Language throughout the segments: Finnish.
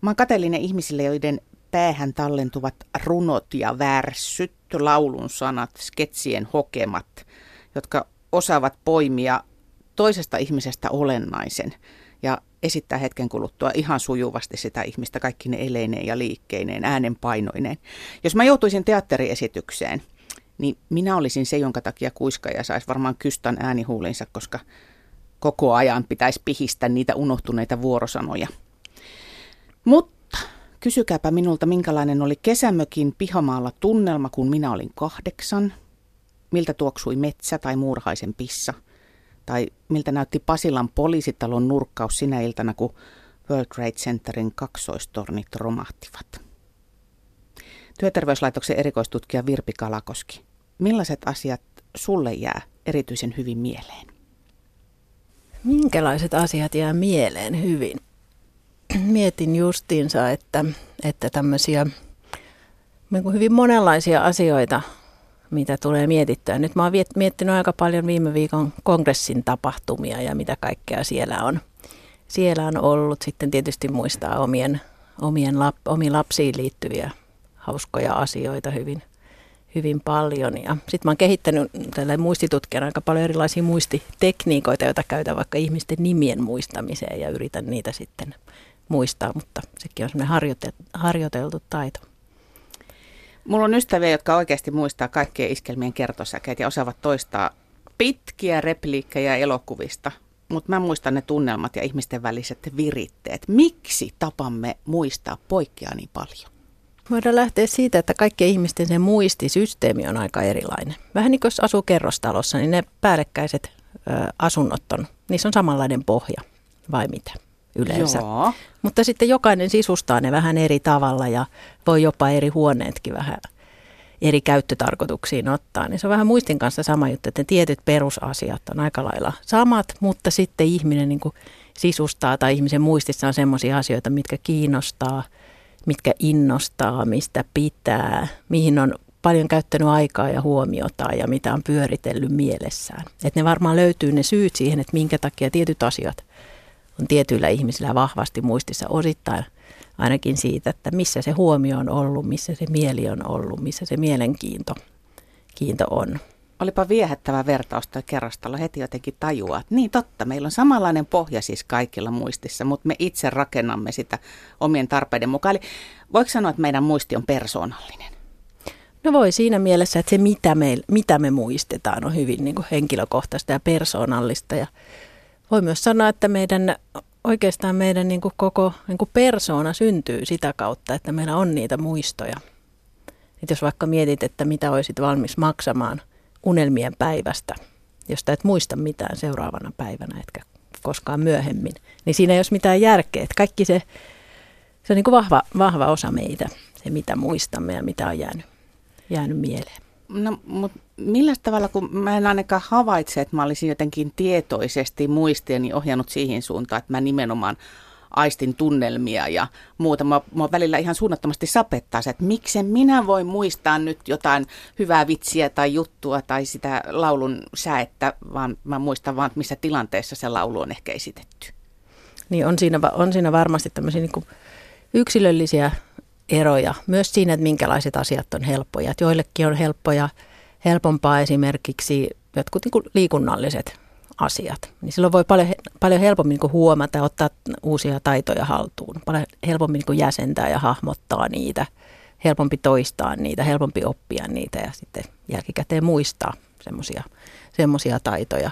Mä oon kateellinen ihmisille, joiden päähän tallentuvat runot ja värssyt, laulun sanat, sketsien hokemat, jotka osaavat poimia toisesta ihmisestä olennaisen ja esittää hetken kuluttua ihan sujuvasti sitä ihmistä kaikki ne eleineen ja liikkeineen, äänenpainoineen. Jos mä joutuisin teatteriesitykseen, niin minä olisin se, jonka takia kuiskaja saisi varmaan kystän äänihuulinsa, koska koko ajan pitäisi pihistä niitä unohtuneita vuorosanoja. Mutta kysykääpä minulta, minkälainen oli kesämökin pihamaalla tunnelma, kun minä olin kahdeksan. Miltä tuoksui metsä tai muurahaisen pissa. Tai miltä näytti Pasilan poliisitalon nurkkaus sinä iltana, kun World Trade Centerin kaksoistornit romahtivat. Työterveyslaitoksen erikoistutkija Virpi Kalakoski. Millaiset asiat sulle jää erityisen hyvin mieleen? Minkälaiset asiat jää mieleen hyvin? Mietin justiinsa, että, että tämmöisiä niin hyvin monenlaisia asioita, mitä tulee mietittyä. Nyt mä oon miettinyt aika paljon viime viikon kongressin tapahtumia ja mitä kaikkea siellä on. Siellä on ollut sitten tietysti muistaa omien, omien lap, omiin lapsiin liittyviä hauskoja asioita hyvin hyvin paljon. Ja sitten mä oon kehittänyt tällä muistitutkijana aika paljon erilaisia muistitekniikoita, joita käytän vaikka ihmisten nimien muistamiseen ja yritän niitä sitten muistaa, mutta sekin on semmoinen harjoite- harjoiteltu taito. Mulla on ystäviä, jotka oikeasti muistaa kaikkien iskelmien kertosäkeet ja osaavat toistaa pitkiä repliikkejä elokuvista, mutta mä muistan ne tunnelmat ja ihmisten väliset viritteet. Miksi tapamme muistaa poikkeaa niin paljon? Voidaan lähteä siitä, että kaikkien ihmisten se muistisysteemi on aika erilainen. Vähän niin kuin jos asuu kerrostalossa, niin ne päällekkäiset ö, asunnot on, niissä on samanlainen pohja, vai mitä yleensä. Joo. Mutta sitten jokainen sisustaa ne vähän eri tavalla ja voi jopa eri huoneetkin vähän eri käyttötarkoituksiin ottaa. Niin se on vähän muistin kanssa sama juttu, että ne tietyt perusasiat on aika lailla samat, mutta sitten ihminen niin kuin sisustaa tai ihmisen muistissa on sellaisia asioita, mitkä kiinnostaa – mitkä innostaa, mistä pitää, mihin on paljon käyttänyt aikaa ja huomiota ja mitä on pyöritellyt mielessään. Että ne varmaan löytyy ne syyt siihen, että minkä takia tietyt asiat on tietyillä ihmisillä vahvasti muistissa osittain ainakin siitä, että missä se huomio on ollut, missä se mieli on ollut, missä se mielenkiinto kiinto on. Olipa viehättävä vertaus toi kerrostalo. Heti jotenkin tajuaa, että niin totta, meillä on samanlainen pohja siis kaikilla muistissa, mutta me itse rakennamme sitä omien tarpeiden mukaan. Eli voiko sanoa, että meidän muisti on persoonallinen? No voi siinä mielessä, että se mitä me, mitä me muistetaan on hyvin niin kuin henkilökohtaista ja persoonallista. Ja voi myös sanoa, että meidän, oikeastaan meidän niin kuin koko niin kuin persoona syntyy sitä kautta, että meillä on niitä muistoja. Et jos vaikka mietit, että mitä olisit valmis maksamaan unelmien päivästä, josta et muista mitään seuraavana päivänä, etkä koskaan myöhemmin, niin siinä ei ole mitään järkeä. Että kaikki se, se on niin kuin vahva, vahva osa meitä, se mitä muistamme ja mitä on jäänyt, jäänyt mieleen. No, mutta millä tavalla, kun mä en ainakaan havaitse, että mä olisin jotenkin tietoisesti muistieni ohjannut siihen suuntaan, että mä nimenomaan aistin tunnelmia ja muuta. Mua, mua välillä ihan suunnattomasti sapettaa se, että miksen minä voi muistaa nyt jotain hyvää vitsiä tai juttua tai sitä laulun säettä, vaan mä muistan vaan, missä tilanteessa se laulu on ehkä esitetty. Niin on siinä, on siinä varmasti tämmöisiä niin yksilöllisiä eroja myös siinä, että minkälaiset asiat on helppoja. Että joillekin on helppoja, helpompaa esimerkiksi jotkut niin liikunnalliset asiat. Niin silloin voi paljon, paljon helpommin niin huomata ja ottaa uusia taitoja haltuun. Paljon helpommin niin jäsentää ja hahmottaa niitä. Helpompi toistaa niitä, helpompi oppia niitä ja sitten jälkikäteen muistaa semmoisia taitoja.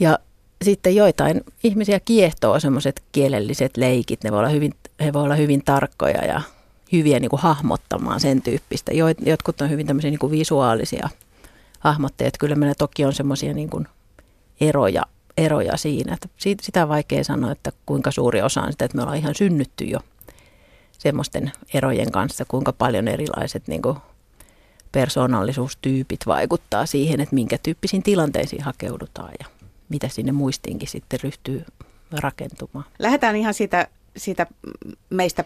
Ja sitten joitain ihmisiä kiehtoo semmoiset kielelliset leikit. Ne voi olla hyvin, he voi olla hyvin tarkkoja ja hyviä niin kuin hahmottamaan sen tyyppistä. Jotkut on hyvin tämmöisiä niin kuin visuaalisia hahmotteja. Kyllä meillä toki on semmoisia niin kuin eroja, eroja siinä. Että sitä on vaikea sanoa, että kuinka suuri osa on sitä, että me ollaan ihan synnytty jo semmoisten erojen kanssa, kuinka paljon erilaiset niin kuin persoonallisuustyypit vaikuttaa siihen, että minkä tyyppisiin tilanteisiin hakeudutaan ja mitä sinne muistiinkin sitten ryhtyy rakentumaan. Lähdetään ihan siitä, siitä meistä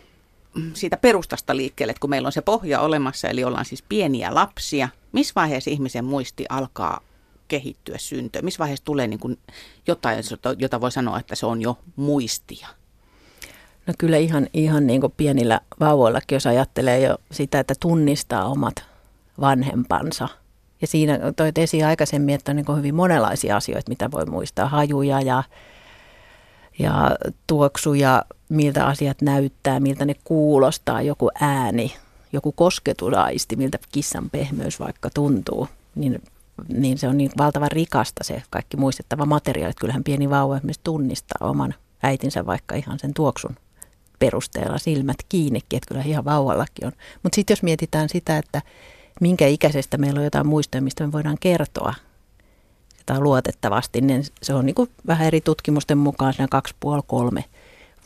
siitä perustasta liikkeelle, että kun meillä on se pohja olemassa, eli ollaan siis pieniä lapsia, missä vaiheessa ihmisen muisti alkaa kehittyä, syntyä? Missä vaiheessa tulee niin kuin jotain, jota voi sanoa, että se on jo muistia? No kyllä ihan, ihan niin kuin pienillä vauvoillakin, jos ajattelee jo sitä, että tunnistaa omat vanhempansa. Ja siinä toit esiin aikaisemmin, että on niin hyvin monenlaisia asioita, mitä voi muistaa. Hajuja ja, ja tuoksuja, miltä asiat näyttää, miltä ne kuulostaa, joku ääni, joku kosketusaisti, miltä kissan pehmeys vaikka tuntuu. Niin, niin se on niin valtavan rikasta se kaikki muistettava materiaali. Kyllähän pieni vauva myös tunnistaa oman äitinsä vaikka ihan sen tuoksun perusteella silmät kiinnikin, että kyllä ihan vauvallakin on. Mutta sitten jos mietitään sitä, että minkä ikäisestä meillä on jotain muistoja, mistä me voidaan kertoa sitä luotettavasti, niin se on niin kuin vähän eri tutkimusten mukaan siinä 2,5-3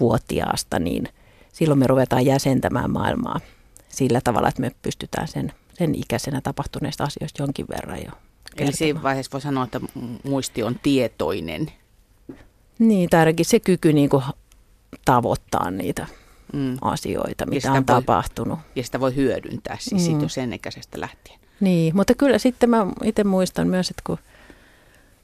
vuotiaasta, niin silloin me ruvetaan jäsentämään maailmaa sillä tavalla, että me pystytään sen, sen ikäisenä tapahtuneista asioista jonkin verran jo kertomaan. Eli siinä vaiheessa voi sanoa, että muisti on tietoinen. Niin, tai ainakin se kyky niin kuin tavoittaa niitä mm. asioita, mitä on voi, tapahtunut. Ja sitä voi hyödyntää siis mm. jo sen ikäisestä lähtien. Niin, mutta kyllä sitten mä itse muistan myös, että kun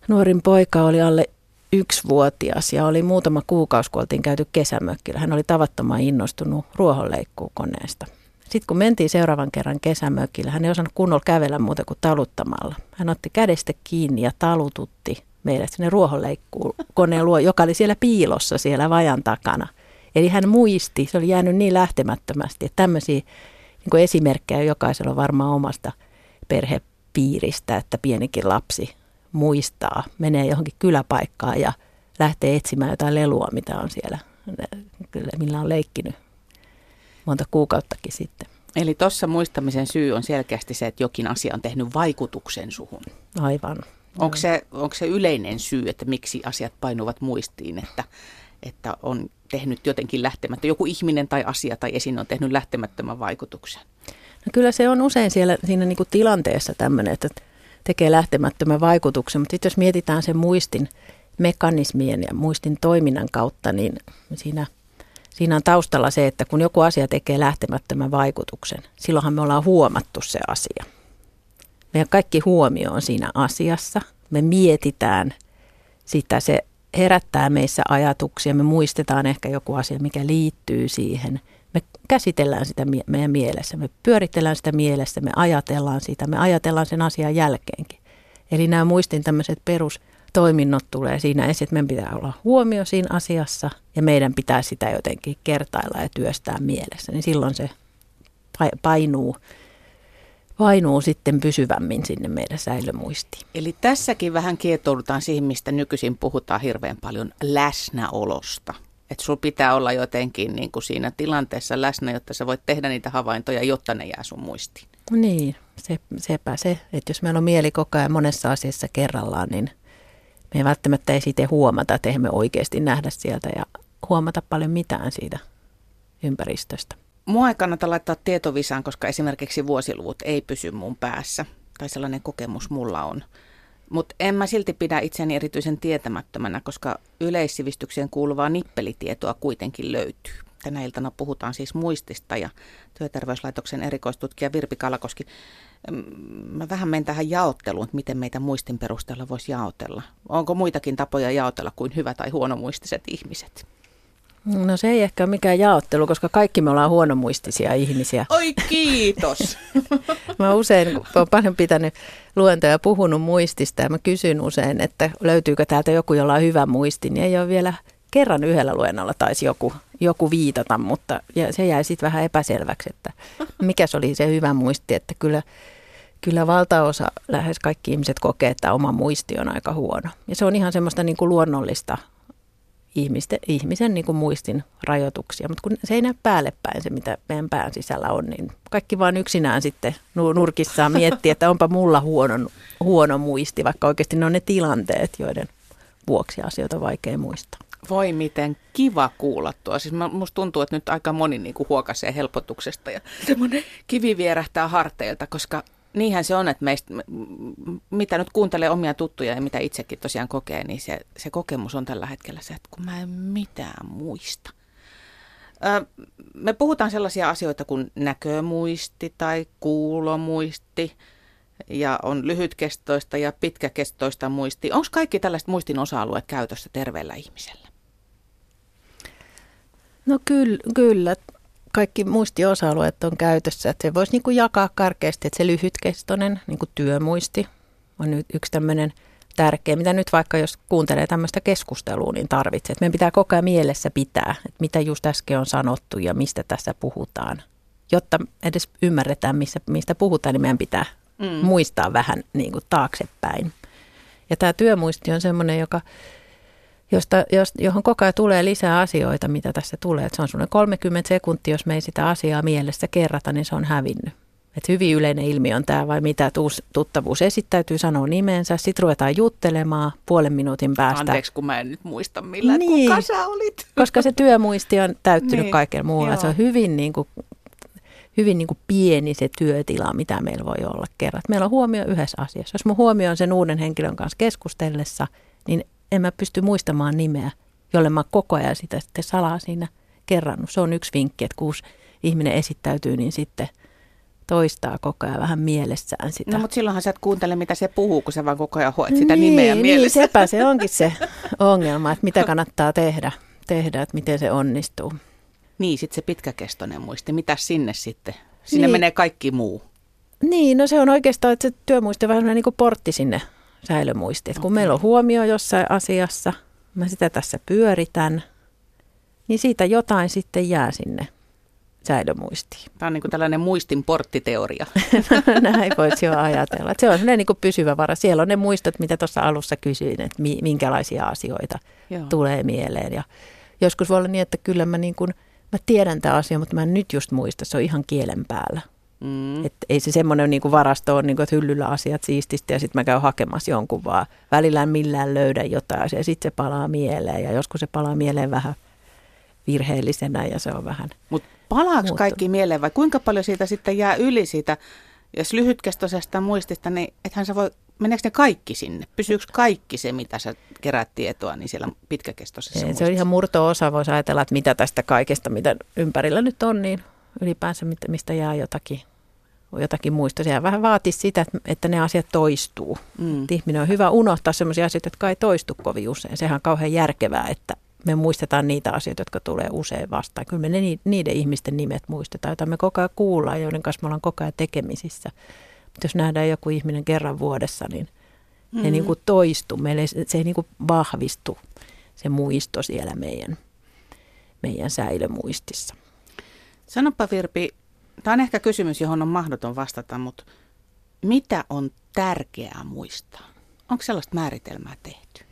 nuorin poika oli alle yksivuotias ja oli muutama kuukausi, kun oltiin käyty kesämökkillä. Hän oli tavattoman innostunut ruohonleikkuukoneesta. Sitten kun mentiin seuraavan kerran kesämökillä, hän ei osannut kunnolla kävellä muuta kuin taluttamalla. Hän otti kädestä kiinni ja talututti meille sinne ruohonleikkuukoneen luo, joka oli siellä piilossa siellä vajan takana. Eli hän muisti, se oli jäänyt niin lähtemättömästi, että tämmöisiä niin esimerkkejä jokaisella on varmaan omasta perhepiiristä, että pienikin lapsi muistaa, menee johonkin kyläpaikkaan ja lähtee etsimään jotain lelua, mitä on siellä, millä on leikkinyt monta kuukauttakin sitten. Eli tuossa muistamisen syy on selkeästi se, että jokin asia on tehnyt vaikutuksen suhun. Aivan. Onko se, onko se yleinen syy, että miksi asiat painuvat muistiin, että, että on tehnyt jotenkin lähtemättä, joku ihminen tai asia tai esine on tehnyt lähtemättömän vaikutuksen? No kyllä se on usein siellä siinä niin kuin tilanteessa tämmöinen, että tekee lähtemättömän vaikutuksen, mutta sitten jos mietitään sen muistin mekanismien ja muistin toiminnan kautta, niin siinä, siinä on taustalla se, että kun joku asia tekee lähtemättömän vaikutuksen, silloinhan me ollaan huomattu se asia. Meidän kaikki huomio on siinä asiassa. Me mietitään sitä, se herättää meissä ajatuksia, me muistetaan ehkä joku asia, mikä liittyy siihen. Käsitellään sitä meidän mielessä, me pyöritellään sitä mielessä, me ajatellaan sitä, me ajatellaan sen asian jälkeenkin. Eli nämä muistin tämmöiset perustoiminnot tulee siinä esiin, että meidän pitää olla huomio siinä asiassa ja meidän pitää sitä jotenkin kertailla ja työstää mielessä. Niin silloin se painuu painuu sitten pysyvämmin sinne meidän säilömuistiin. Eli tässäkin vähän kietoudutaan siihen, mistä nykyisin puhutaan hirveän paljon läsnäolosta. Että sulla pitää olla jotenkin niin kuin siinä tilanteessa läsnä, jotta sä voit tehdä niitä havaintoja, jotta ne jää sun muistiin. Niin, se, sepä se, että jos meillä on mieli koko ajan monessa asiassa kerrallaan, niin me ei välttämättä ei siitä huomata, että me oikeasti nähdä sieltä ja huomata paljon mitään siitä ympäristöstä. Mua ei kannata laittaa tietovisaan, koska esimerkiksi vuosiluvut ei pysy mun päässä. Tai sellainen kokemus mulla on. Mutta en mä silti pidä itseni erityisen tietämättömänä, koska yleissivistykseen kuuluvaa nippelitietoa kuitenkin löytyy. Tänä iltana puhutaan siis muistista ja Työterveyslaitoksen erikoistutkija Virpi Kalakoski. Mä vähän menen tähän jaotteluun, että miten meitä muistin perusteella voisi jaotella. Onko muitakin tapoja jaotella kuin hyvä tai huonomuistiset ihmiset? No se ei ehkä ole mikään jaottelu, koska kaikki me ollaan huonomuistisia ihmisiä. Oi kiitos! mä usein, kun olen paljon pitänyt luentoja ja puhunut muistista ja mä kysyn usein, että löytyykö täältä joku, jolla on hyvä muisti, niin ei ole vielä kerran yhdellä luennolla taisi joku, joku viitata, mutta ja se jäi sitten vähän epäselväksi, että mikä se oli se hyvä muisti, että kyllä, kyllä valtaosa, lähes kaikki ihmiset kokee, että oma muisti on aika huono. Ja se on ihan semmoista niin kuin luonnollista ihmisten, ihmisen niin kuin muistin rajoituksia, mutta kun se ei näe päälle päin se, mitä meidän pään sisällä on, niin kaikki vaan yksinään sitten nurkissaan miettii, että onpa mulla huono, huono muisti, vaikka oikeasti ne on ne tilanteet, joiden vuoksi asioita on vaikea muistaa. Voi miten kiva kuulla tuo. Siis musta tuntuu, että nyt aika moni niin kuin huokasee helpotuksesta ja semmoinen kivi vierähtää harteilta, koska niinhän se on, että meistä, mitä nyt kuuntelee omia tuttuja ja mitä itsekin tosiaan kokee, niin se, se kokemus on tällä hetkellä se, että kun mä en mitään muista. me puhutaan sellaisia asioita kuin näkömuisti tai kuulomuisti ja on lyhytkestoista ja pitkäkestoista muisti. Onko kaikki tällaiset muistin osa-alueet käytössä terveellä ihmisellä? No kyllä, kyllä. Kaikki muistiosa-alueet on käytössä. Että se voisi niin kuin jakaa karkeasti, että se lyhytkestoinen niin kuin työmuisti on nyt yksi tämmöinen tärkeä, mitä nyt vaikka jos kuuntelee tämmöistä keskustelua, niin tarvitsee. Että meidän pitää koko ajan mielessä pitää, että mitä just äsken on sanottu ja mistä tässä puhutaan. Jotta edes ymmärretään, missä, mistä puhutaan, niin meidän pitää mm. muistaa vähän niin kuin taaksepäin. Ja tämä työmuisti on semmoinen, joka, josta, johon koko ajan tulee lisää asioita, mitä tässä tulee. Et se on semmoinen 30 sekuntia, jos me ei sitä asiaa mielessä kerrata, niin se on hävinnyt. Et hyvin yleinen ilmiö on tämä, vai mitä tuus, tuttavuus esittäytyy, sanoo nimensä, sitten ruvetaan juttelemaan puolen minuutin päästä. Anteeksi, kun mä en nyt muista millään, niin, kuka sä olit. Koska se työmuisti on täyttynyt niin, kaiken muulla. Se on hyvin, niin kuin, hyvin niin kuin pieni se työtila, mitä meillä voi olla kerran. Meillä on huomio yhdessä asiassa. Jos mä huomioon sen uuden henkilön kanssa keskustellessa, niin en mä pysty muistamaan nimeä, jolle mä koko ajan sitä sitten salaa siinä kerrannut. Se on yksi vinkki, että kun ihminen esittäytyy, niin sitten – toistaa koko ajan vähän mielessään sitä. No mutta silloinhan sä et kuuntele, mitä se puhuu, kun sä vaan koko ajan hoet sitä niin, nimeä niin, mielessä. Niin, sepä se onkin se ongelma, että mitä kannattaa tehdä, tehdä että miten se onnistuu. Niin, sitten se pitkäkestoinen muisti. Mitä sinne sitten? Sinne niin. menee kaikki muu. Niin, no se on oikeastaan, että se työmuisti on vähän niin kuin portti sinne säilömuisti. Okay. kun meillä on huomio jossain asiassa, mä sitä tässä pyöritän, niin siitä jotain sitten jää sinne säilömuistiin. Tämä on niin kuin tällainen muistin porttiteoria. Näin voisi jo ajatella. Se on sellainen niin pysyvä vara. Siellä on ne muistot, mitä tuossa alussa kysyin, että minkälaisia asioita Joo. tulee mieleen. Ja joskus voi olla niin, että kyllä mä, niin kuin, mä tiedän tämä asia, mutta mä en nyt just muista. Se on ihan kielen päällä. Mm. Et ei se semmoinen niin kuin varasto ole, niin kuin, että hyllyllä asiat siististi ja sitten mä käyn hakemassa jonkun, vaan välillä millään löydä jotain ja sitten se palaa mieleen ja joskus se palaa mieleen vähän virheellisenä ja se on vähän Mutta palaako kaikki mieleen vai kuinka paljon siitä sitten jää yli siitä, jos lyhytkestoisesta muistista, niin ethän sä voi, meneekö ne kaikki sinne? Pysyykö kaikki se, mitä sä kerät tietoa, niin siellä pitkäkestoisessa Ei, Se on ihan murto-osa, voisi ajatella, että mitä tästä kaikesta, mitä ympärillä nyt on, niin ylipäänsä mistä jää jotakin jotakin muista. Sehän vähän vaatisi sitä, että ne asiat toistuu. Mm. ihminen on hyvä unohtaa sellaisia asioita, jotka ei toistu kovin usein. Sehän on kauhean järkevää, että me muistetaan niitä asioita, jotka tulee usein vastaan. Kyllä me ne, niiden ihmisten nimet muistetaan, joita me koko ajan kuullaan, joiden kanssa me ollaan koko ajan tekemisissä. Mutta jos nähdään joku ihminen kerran vuodessa, niin mm-hmm. ne niin kuin toistu. Meille se ei niin kuin vahvistu se muisto siellä meidän, meidän säilömuistissa. Sanopa Virpi, tämä on ehkä kysymys, johon on mahdoton vastata, mutta mitä on tärkeää muistaa? Onko sellaista määritelmää tehty?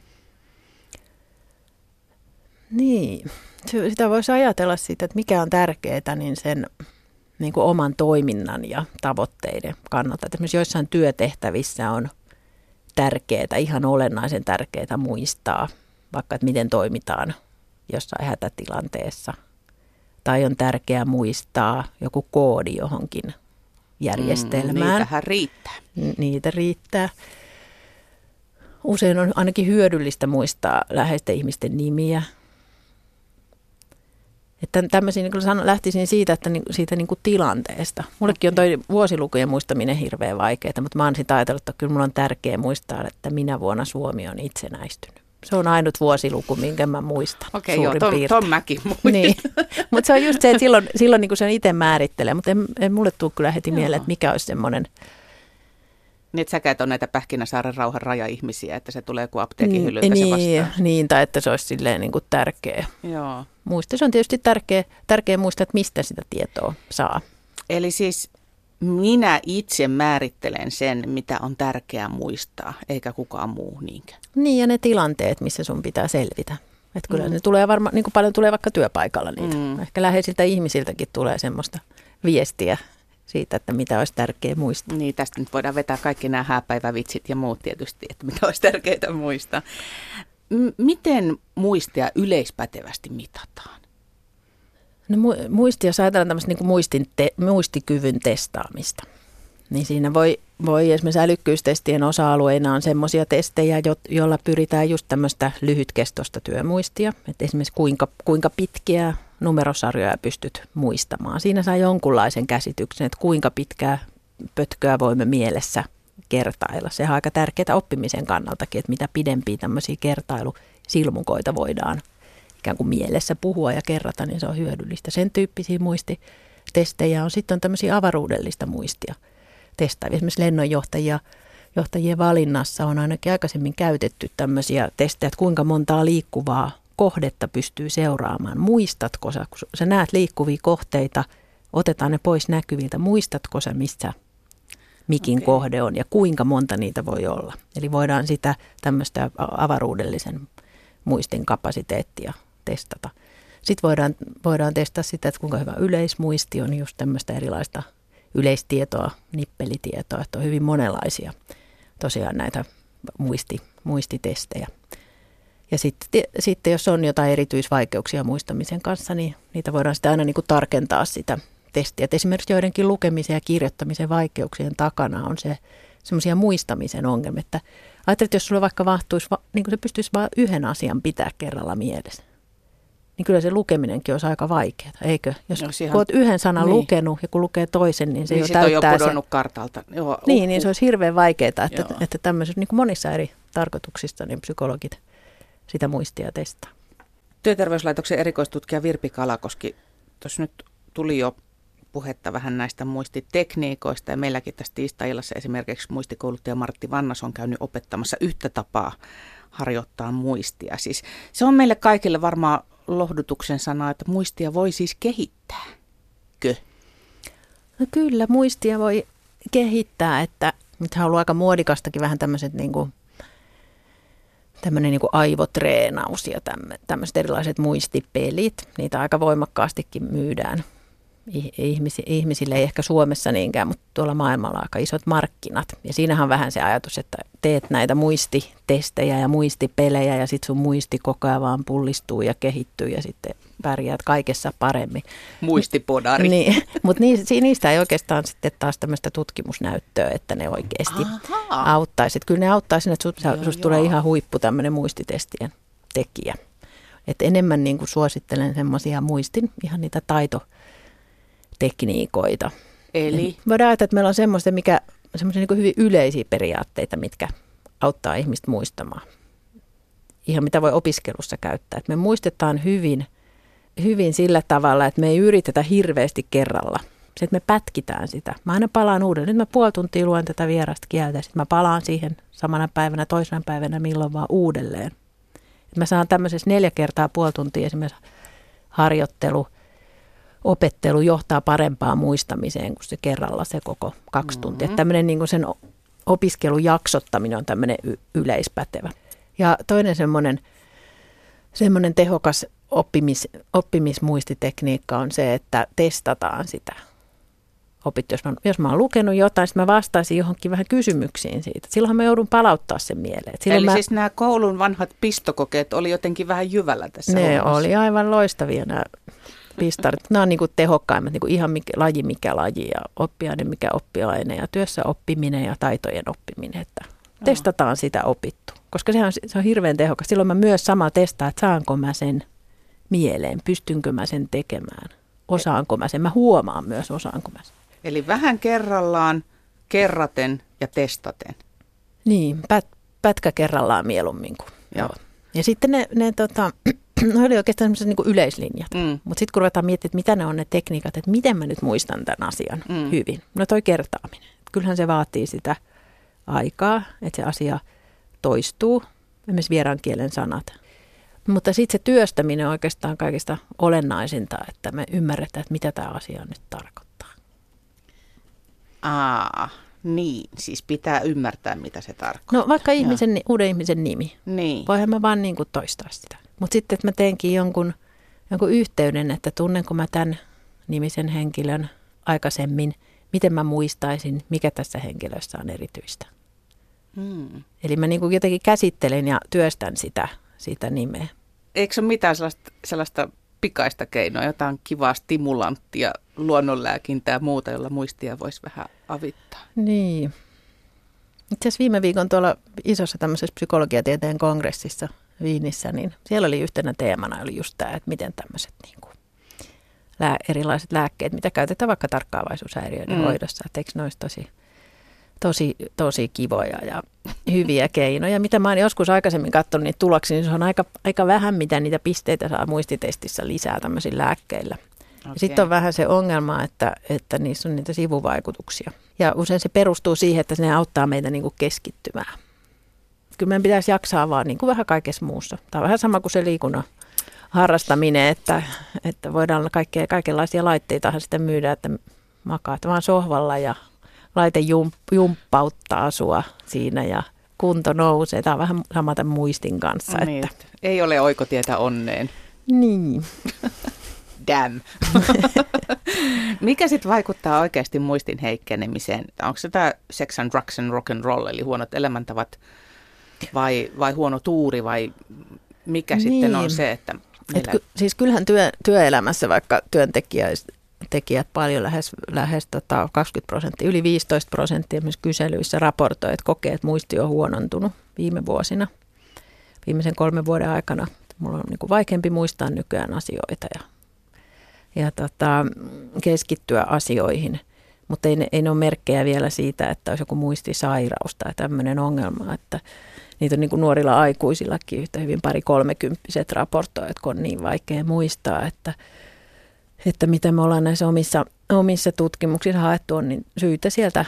Niin, sitä voisi ajatella siitä, että mikä on tärkeää, niin sen niin kuin oman toiminnan ja tavoitteiden kannalta. Että esimerkiksi joissain työtehtävissä on tärkeää, ihan olennaisen tärkeää muistaa, vaikka että miten toimitaan jossain hätätilanteessa. Tai on tärkeää muistaa joku koodi johonkin järjestelmään. Mm, niitähän riittää. Niitä riittää. Usein on ainakin hyödyllistä muistaa läheisten ihmisten nimiä, että tämmöisiä, niin kuin lähtisin siitä, että niin, siitä niin kuin tilanteesta. Mullekin on toi vuosilukujen muistaminen hirveän vaikeaa, mutta mä oon sitä ajatellut, että kyllä mulla on tärkeää muistaa, että minä vuonna Suomi on itsenäistynyt. Se on ainut vuosiluku, minkä mä muistan Okei, okay, joo, ton, ton mäkin niin. Mutta se on just se, että silloin, silloin niin sen itse määrittelee, mutta en, en mulle tule kyllä heti mieleen, että mikä olisi semmoinen – niin, että säkään on näitä Pähkinäsaaren rauhan raja-ihmisiä, että se tulee kuin apteekin hyllyltä niin, se vastaan. Niin, tai että se olisi silleen niin kuin tärkeä. Joo. Muista, se on tietysti tärkeä, tärkeä muistaa, että mistä sitä tietoa saa. Eli siis minä itse määrittelen sen, mitä on tärkeää muistaa, eikä kukaan muu niinkään. Niin, ja ne tilanteet, missä sun pitää selvitä. Että kyllä mm. ne tulee varmaan, niin kuin paljon tulee vaikka työpaikalla niitä. Mm. Ehkä läheisiltä ihmisiltäkin tulee semmoista viestiä siitä, että mitä olisi tärkeää muistaa. Niin, tästä nyt voidaan vetää kaikki nämä hääpäivävitsit ja muut tietysti, että mitä olisi tärkeää muistaa. M- miten muistia yleispätevästi mitataan? No mu- muisti, jos ajatellaan tämmöistä niin muistin te- muistikyvyn testaamista, niin siinä voi, voi esimerkiksi älykkyystestien osa-alueina on semmoisia testejä, jo- joilla pyritään just tämmöistä lyhytkestoista työmuistia. Että esimerkiksi kuinka, kuinka pitkiä numerosarjoja pystyt muistamaan. Siinä saa jonkunlaisen käsityksen, että kuinka pitkää pötköä voimme mielessä kertailla. Se on aika tärkeää oppimisen kannaltakin, että mitä pidempiä tämmöisiä kertailusilmukoita voidaan ikään kuin mielessä puhua ja kerrata, niin se on hyödyllistä. Sen tyyppisiä muistitestejä on sitten on tämmöisiä avaruudellista muistia testaavia. Esimerkiksi lennonjohtajia johtajien valinnassa on ainakin aikaisemmin käytetty tämmöisiä testejä, että kuinka montaa liikkuvaa kohdetta pystyy seuraamaan. Muistatko sä, kun sä näet liikkuvia kohteita, otetaan ne pois näkyviltä, muistatko sä, missä mikin okay. kohde on ja kuinka monta niitä voi olla. Eli voidaan sitä tämmöistä avaruudellisen muistin kapasiteettia testata. Sitten voidaan, voidaan testata sitä, että kuinka hyvä yleismuisti on, just tämmöistä erilaista yleistietoa, nippelitietoa, että on hyvin monenlaisia tosiaan näitä muisti, muistitestejä. Ja sitten, sitten jos on jotain erityisvaikeuksia muistamisen kanssa, niin niitä voidaan sitten aina niin kuin tarkentaa sitä testiä. Et esimerkiksi joidenkin lukemisen ja kirjoittamisen vaikeuksien takana on se semmoisia muistamisen ongelmia, että ajattelet, että jos sulla vaikka vahtuisi, niin kuin se pystyisi vain yhden asian pitää kerralla mielessä, niin kyllä se lukeminenkin olisi aika vaikeaa, eikö? Jos no, siihen, kun olet yhden sanan niin. lukenut ja kun lukee toisen, niin se niin jo täyttää on jo kartalta. Joo, uh, niin, niin se olisi hirveän vaikeaa, että, että, että tämmöiset niin kuin monissa eri tarkoituksista niin psykologit sitä muistia testaa. Työterveyslaitoksen erikoistutkija Virpi Kalakoski, tuossa nyt tuli jo puhetta vähän näistä muistitekniikoista ja meilläkin tässä tiistai-illassa esimerkiksi muistikouluttaja Martti Vannas on käynyt opettamassa yhtä tapaa harjoittaa muistia. Siis se on meille kaikille varmaan lohdutuksen sana, että muistia voi siis kehittää. Kö? No kyllä, muistia voi kehittää, että nyt on ollut aika muodikastakin vähän tämmöiset niin kuin, tämmöinen niin kuin aivotreenaus ja tämmöiset erilaiset muistipelit. Niitä aika voimakkaastikin myydään ihmisille, ei ehkä Suomessa niinkään, mutta tuolla maailmalla aika isot markkinat. Ja siinähän on vähän se ajatus, että teet näitä muistitestejä ja muistipelejä ja sitten sun muisti koko ajan vaan pullistuu ja kehittyy ja sitten pärjäät kaikessa paremmin. Muistipodari. Niin, mutta niistä ei oikeastaan sitten taas tämmöistä tutkimusnäyttöä, että ne oikeasti Aha. auttaisi. Kyllä ne auttaisi, että susta tulee ihan huippu tämmöinen muistitestien tekijä. Et enemmän niin kuin suosittelen semmoisia muistin, ihan niitä taito tekniikoita. Eli? Voidaan ajatella, että meillä on semmoista, mikä, semmoisia niin hyvin yleisiä periaatteita, mitkä auttaa ihmistä muistamaan. Ihan mitä voi opiskelussa käyttää. Että me muistetaan hyvin, hyvin sillä tavalla, että me ei yritetä hirveästi kerralla. Se, että me pätkitään sitä. Mä aina palaan uudelleen. Nyt mä puoli tuntia luen tätä vierasta kieltä. Sitten mä palaan siihen samana päivänä, toisena päivänä, milloin vaan uudelleen. mä saan tämmöisessä neljä kertaa puoli tuntia esimerkiksi harjoittelu – opettelu johtaa parempaan muistamiseen kuin se kerralla se koko kaksi mm-hmm. tuntia. Tämmöinen niin sen opiskelun jaksottaminen on tämmöinen y- yleispätevä. Ja toinen semmoinen, semmoinen tehokas oppimis, oppimismuistitekniikka on se, että testataan sitä opit. Jos mä, jos mä oon lukenut jotain, sitten mä vastaisin johonkin vähän kysymyksiin siitä. Silloinhan mä joudun palauttaa sen mieleen. Silloin Eli mä, siis nämä koulun vanhat pistokokeet oli jotenkin vähän jyvällä tässä Ne hommassa. oli aivan loistavia nämä pistarit. Nämä on niin kuin tehokkaimmat, niin kuin ihan mikä, laji mikä laji ja oppiaine mikä oppiaine ja työssä oppiminen ja taitojen oppiminen. Että. Testataan sitä opittu, koska sehän on, se on hirveän tehokas. Silloin mä myös sama testaan, että saanko mä sen mieleen, pystynkö mä sen tekemään, osaanko mä sen. Mä huomaan myös, osaanko mä sen. Eli vähän kerrallaan, kerraten ja testaten. Niin, pät, pätkä kerrallaan mieluummin kuin. Joo. Ja sitten ne, ne tota, no oli oikeastaan semmoiset niin yleislinjat. Mm. Mutta sitten kun ruvetaan miettimään, että mitä ne on ne tekniikat, että miten mä nyt muistan tämän asian mm. hyvin. No toi kertaaminen. Kyllähän se vaatii sitä aikaa, että se asia toistuu, esimerkiksi vieraan kielen sanat. Mutta sitten se työstäminen on oikeastaan kaikista olennaisinta, että me ymmärretään, että mitä tämä asia nyt tarkoittaa. Aa, niin, siis pitää ymmärtää, mitä se tarkoittaa. No vaikka ihmisen, uuden ihmisen nimi. Niin. Voihan mä vaan niin kuin toistaa sitä. Mutta sitten, että mä teenkin jonkun, jonkun yhteyden, että tunnenko mä tämän nimisen henkilön aikaisemmin, miten mä muistaisin, mikä tässä henkilössä on erityistä. Hmm. Eli mä niin kuin jotenkin käsittelen ja työstän sitä, sitä nimeä. Eikö se ole mitään sellaista, sellaista pikaista keinoa, jotain kivaa stimulanttia, luonnonlääkintää ja muuta, jolla muistia voisi vähän avittaa? Niin. Itse asiassa viime viikon tuolla isossa tämmöisessä psykologiatieteen kongressissa Viinissä, niin siellä oli yhtenä teemana oli just tämä, että miten tämmöiset niin kuin, lää, erilaiset lääkkeet, mitä käytetään vaikka tarkkaavaisuushäiriöiden mm. hoidossa, että eikö olisi tosi, tosi, tosi kivoja ja hyviä keinoja. Mitä mä oon joskus aikaisemmin katsonut niitä tuloksia, niin se on aika, aika vähän, mitä niitä pisteitä saa muistitestissä lisää tämmöisillä lääkkeillä. Okay. Sitten on vähän se ongelma, että, että niissä on niitä sivuvaikutuksia. Ja usein se perustuu siihen, että ne auttaa meitä niin kuin keskittymään. Kyllä meidän pitäisi jaksaa vaan niin kuin vähän kaikessa muussa. Tämä on vähän sama kuin se liikunnan harrastaminen, että, että voidaan kaikkea, kaikenlaisia laitteita sitten myydä, että makaat vaan sohvalla ja laite jump, jumppauttaa sua siinä ja kunto nousee. Tämä on vähän sama tämän muistin kanssa. No niin, että... Ei ole oikotietä onneen. Niin. Damn. Mikä sitten vaikuttaa oikeasti muistin heikkenemiseen? Onko se tämä sex and drugs and rock and roll, eli huonot elämäntavat vai, vai huono tuuri vai mikä niin. sitten on se, että... Et ky- siis kyllähän työ, työelämässä vaikka työntekijät tekijät paljon, lähes, lähes tota 20 prosenttia, yli 15 prosenttia myös kyselyissä raportoi, että kokee, että muisti on huonontunut viime vuosina, viimeisen kolmen vuoden aikana. Mulla on niin kuin vaikeampi muistaa nykyään asioita ja, ja tota, keskittyä asioihin. Mutta ei, ei ole merkkejä vielä siitä, että olisi joku muistisairaus tai tämmöinen ongelma, että niitä on niin kuin nuorilla aikuisillakin yhtä hyvin pari kolmekymppiset raportoijat, kun on niin vaikea muistaa, että – että mitä me ollaan näissä omissa, omissa tutkimuksissa haettu, on niin syytä sieltä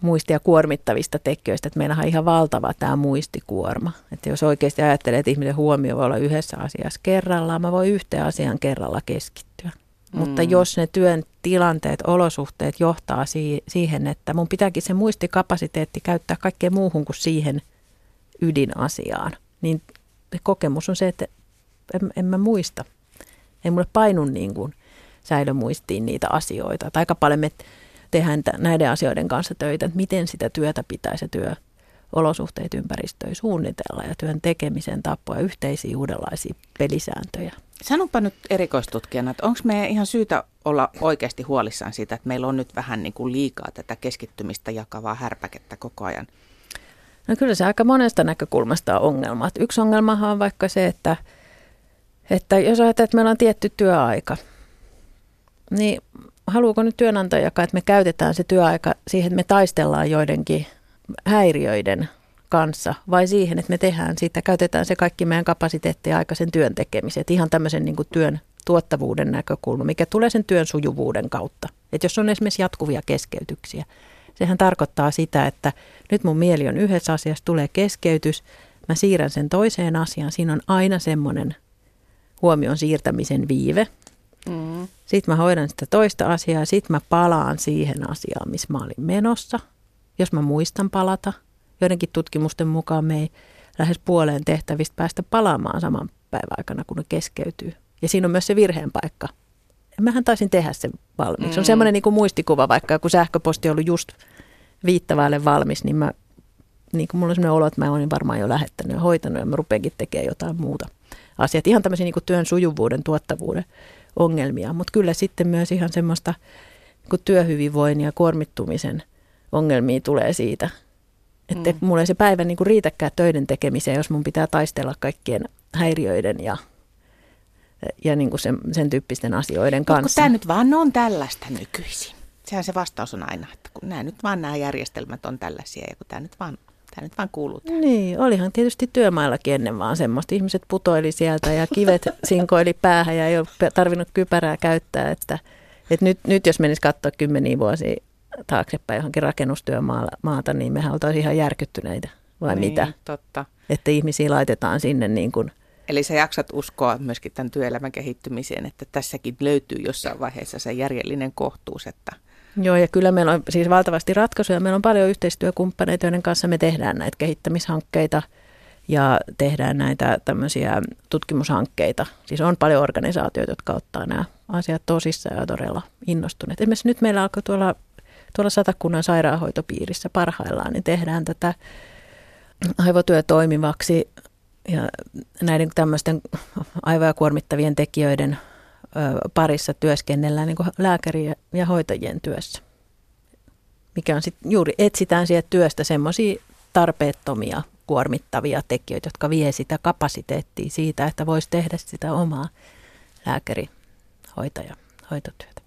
muistia kuormittavista tekijöistä, että meillä on ihan valtava tämä muistikuorma. Että jos oikeasti ajattelee, että ihmisen huomio voi olla yhdessä asiassa kerrallaan, mä voin yhteen asian kerralla keskittyä. Mm. Mutta jos ne työn tilanteet, olosuhteet johtaa siihen, että mun pitääkin se muistikapasiteetti käyttää kaikkeen muuhun kuin siihen ydinasiaan, niin kokemus on se, että en, en mä muista. Ei mulle painu niin kuin säilömuistiin niitä asioita. Tai aika paljon me tehdään näiden asioiden kanssa töitä, että miten sitä työtä pitäisi työ olosuhteet ympäristöä suunnitella ja työn tekemisen tapoja, yhteisiä uudenlaisia pelisääntöjä. Sanopa nyt erikoistutkijana, että onko meidän ihan syytä olla oikeasti huolissaan siitä, että meillä on nyt vähän niin kuin liikaa tätä keskittymistä jakavaa härpäkettä koko ajan? No kyllä se aika monesta näkökulmasta on ongelma. yksi ongelmahan on vaikka se, että, että jos ajatellaan, että meillä on tietty työaika – niin haluuko nyt työnantajakaan, että me käytetään se työaika siihen, että me taistellaan joidenkin häiriöiden kanssa vai siihen, että me tehdään siitä, käytetään se kaikki meidän kapasiteetti aika sen työn tekemiseen. Ihan tämmöisen niin työn tuottavuuden näkökulma, mikä tulee sen työn sujuvuuden kautta. Että jos on esimerkiksi jatkuvia keskeytyksiä, sehän tarkoittaa sitä, että nyt mun mieli on yhdessä asiassa, tulee keskeytys, mä siirrän sen toiseen asiaan. Siinä on aina semmoinen huomion siirtämisen viive, Mm. Sitten mä hoidan sitä toista asiaa, sitten mä palaan siihen asiaan, missä mä olin menossa. Jos mä muistan palata, joidenkin tutkimusten mukaan me ei lähes puoleen tehtävistä päästä palaamaan saman päivän aikana, kun ne keskeytyy. Ja siinä on myös se virheen paikka. Mähän taisin tehdä sen valmiiksi. Mm. On semmoinen niin kuin muistikuva, vaikka kun sähköposti on ollut just viittavaille valmis, niin mä niin kuin mulla on sellainen olo, että mä olin varmaan jo lähettänyt ja hoitanut ja mä rupeankin tekemään jotain muuta asiat. Ihan tämmöisiä niin kuin työn sujuvuuden, tuottavuuden ongelmia, mutta kyllä sitten myös ihan semmoista niin työhyvinvoinnin ja kuormittumisen ongelmia tulee siitä. Että mm. mulla ei se päivä niin kuin riitäkään töiden tekemiseen, jos mun pitää taistella kaikkien häiriöiden ja, ja niin kuin sen, sen tyyppisten asioiden kanssa. Mutta tämä nyt vaan on tällaista nykyisin. Sehän se vastaus on aina, että kun nämä nyt vaan nämä järjestelmät on tällaisia ja kun tämä nyt vaan tämä nyt vaan kuuluu tähän. Niin, olihan tietysti työmaillakin ennen vaan semmoista. Ihmiset putoili sieltä ja kivet sinkoili päähän ja ei ole tarvinnut kypärää käyttää. Että, että nyt, nyt jos menisi katsoa kymmeniä vuosia taaksepäin johonkin rakennustyömaata, niin mehän oltaisiin ihan järkyttyneitä. Vai niin, mitä? totta. Että ihmisiä laitetaan sinne niin kuin Eli sä jaksat uskoa myöskin tämän työelämän kehittymiseen, että tässäkin löytyy jossain vaiheessa se järjellinen kohtuus, että – Joo, ja kyllä meillä on siis valtavasti ratkaisuja. Meillä on paljon yhteistyökumppaneita, joiden kanssa me tehdään näitä kehittämishankkeita ja tehdään näitä tämmöisiä tutkimushankkeita. Siis on paljon organisaatioita, jotka ottaa nämä asiat tosissaan ja todella innostuneet. Esimerkiksi nyt meillä alkoi tuolla, tuolla Satakunnan sairaanhoitopiirissä parhaillaan, niin tehdään tätä aivotyö toimivaksi ja näiden tämmöisten aivoja kuormittavien tekijöiden parissa työskennellään niin lääkäri ja hoitajien työssä. Mikä on sitten juuri, etsitään sieltä työstä semmoisia tarpeettomia, kuormittavia tekijöitä, jotka vie sitä kapasiteettia siitä, että voisi tehdä sitä omaa lääkäri, hoitaja, hoitotyötä.